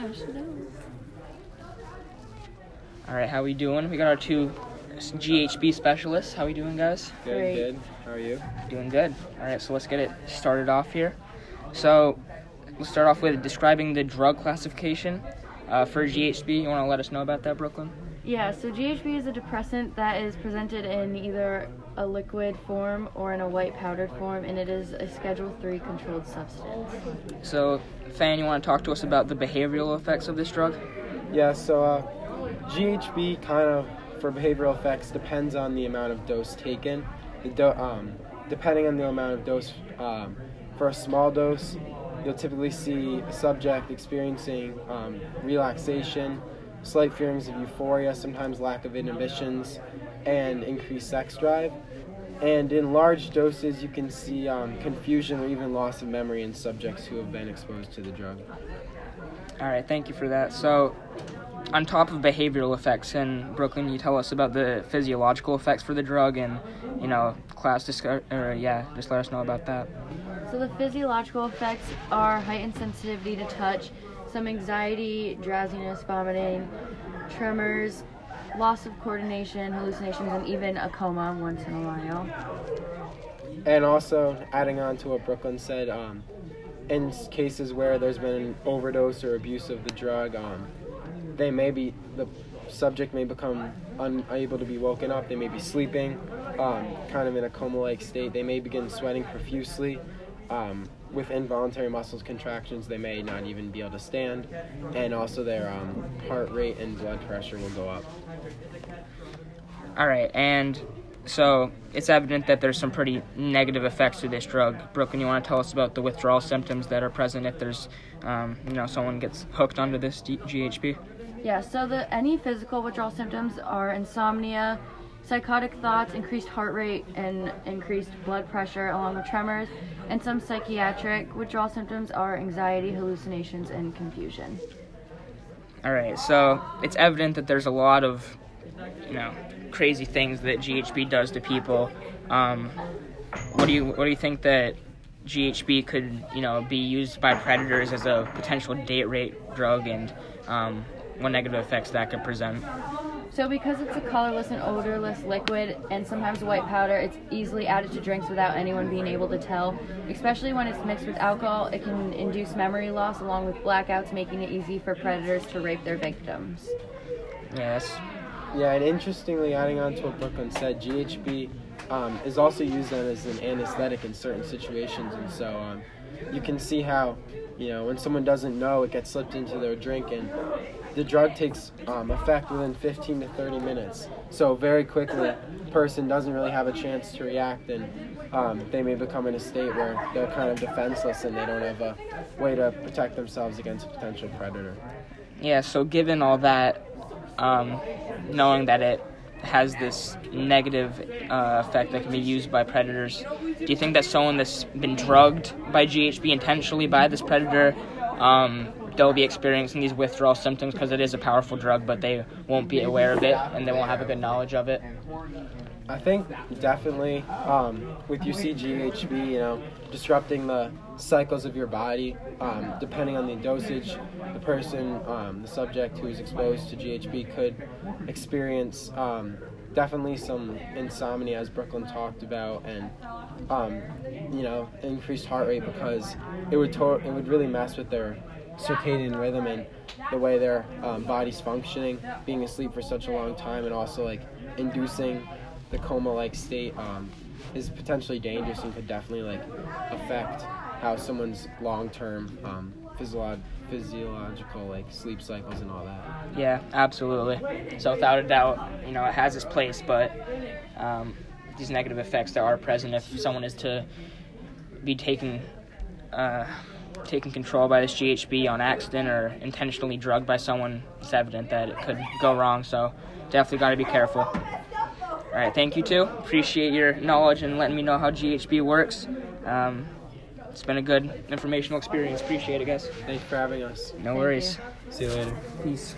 gosh, no. All right, how we doing? We got our two GHB specialists. How we doing, guys? Good, Great. good. How are you? Doing good. All right, so let's get it started off here. So, let's start off with describing the drug classification uh, for GHB. You want to let us know about that, Brooklyn? Yeah, so GHB is a depressant that is presented in either a liquid form or in a white powdered form, and it is a Schedule 3 controlled substance. So, Fan, you want to talk to us about the behavioral effects of this drug? Yeah, so uh, GHB kind of for behavioral effects depends on the amount of dose taken. The do- um, depending on the amount of dose, um, for a small dose, you'll typically see a subject experiencing um, relaxation, slight feelings of euphoria, sometimes lack of inhibitions, and increased sex drive. And in large doses, you can see um, confusion or even loss of memory in subjects who have been exposed to the drug. All right, thank you for that. So, on top of behavioral effects, and Brooklyn, you tell us about the physiological effects for the drug, and you know, class discuss, or yeah, just let us know about that. So the physiological effects are heightened sensitivity to touch, some anxiety, drowsiness, vomiting, tremors, loss of coordination, hallucinations, and even a coma once in a while. And also, adding on to what Brooklyn said, um, in cases where there's been an overdose or abuse of the drug, um, they may be the subject may become unable to be woken up. They may be sleeping, um, kind of in a coma-like state. They may begin sweating profusely. Um, with involuntary muscles contractions, they may not even be able to stand, and also their um, heart rate and blood pressure will go up. All right, and so it's evident that there's some pretty negative effects to this drug. Brooklyn, you want to tell us about the withdrawal symptoms that are present if there's, um, you know, someone gets hooked onto this D- GHB? Yeah, so the any physical withdrawal symptoms are insomnia, psychotic thoughts, increased heart rate, and increased blood pressure, along with tremors. And some psychiatric withdrawal symptoms are anxiety, hallucinations, and confusion. All right, so it's evident that there's a lot of, you know, crazy things that GHB does to people. Um, what do you what do you think that GHB could you know be used by predators as a potential date rape drug, and um, what negative effects that could present? So because it's a colorless and odorless liquid and sometimes white powder, it's easily added to drinks without anyone being able to tell. Especially when it's mixed with alcohol, it can induce memory loss along with blackouts, making it easy for predators to rape their victims. Yes. Yeah, and interestingly, adding on to what Brooklyn said, GHB um, is also used as an anesthetic in certain situations, and so um, you can see how, you know, when someone doesn't know, it gets slipped into their drink, and the drug takes um, effect within 15 to 30 minutes. So very quickly, person doesn't really have a chance to react, and um, they may become in a state where they're kind of defenseless and they don't have a way to protect themselves against a potential predator. yeah. So given all that, um, knowing that it has this negative uh, effect that can be used by predators, do you think that someone that's been drugged by GHB intentionally by this predator, um, they'll be experiencing these withdrawal symptoms because it is a powerful drug, but they won't be aware of it and they won't have a good knowledge of it? I think definitely um, with your CGHB, you know, disrupting the cycles of your body, um, depending on the dosage, the person, um, the subject who's exposed to GHB could experience um, definitely some insomnia, as Brooklyn talked about, and um, you know, increased heart rate because it would to- it would really mess with their circadian rhythm and the way their um, body's functioning, being asleep for such a long time, and also like inducing the coma-like state um, is potentially dangerous and could definitely like affect how someone's long-term um, physiolog- physiological like sleep cycles and all that. Yeah, absolutely. So without a doubt, you know, it has its place, but um, these negative effects that are present if someone is to be taken uh, taken control by this GHB on accident or intentionally drugged by someone, it's evident that it could go wrong. So definitely got to be careful. All right, thank you too. Appreciate your knowledge and letting me know how GHB works. Um, it's been a good informational experience. Appreciate it, guys. Thanks for having us. No worries. See you later. Peace.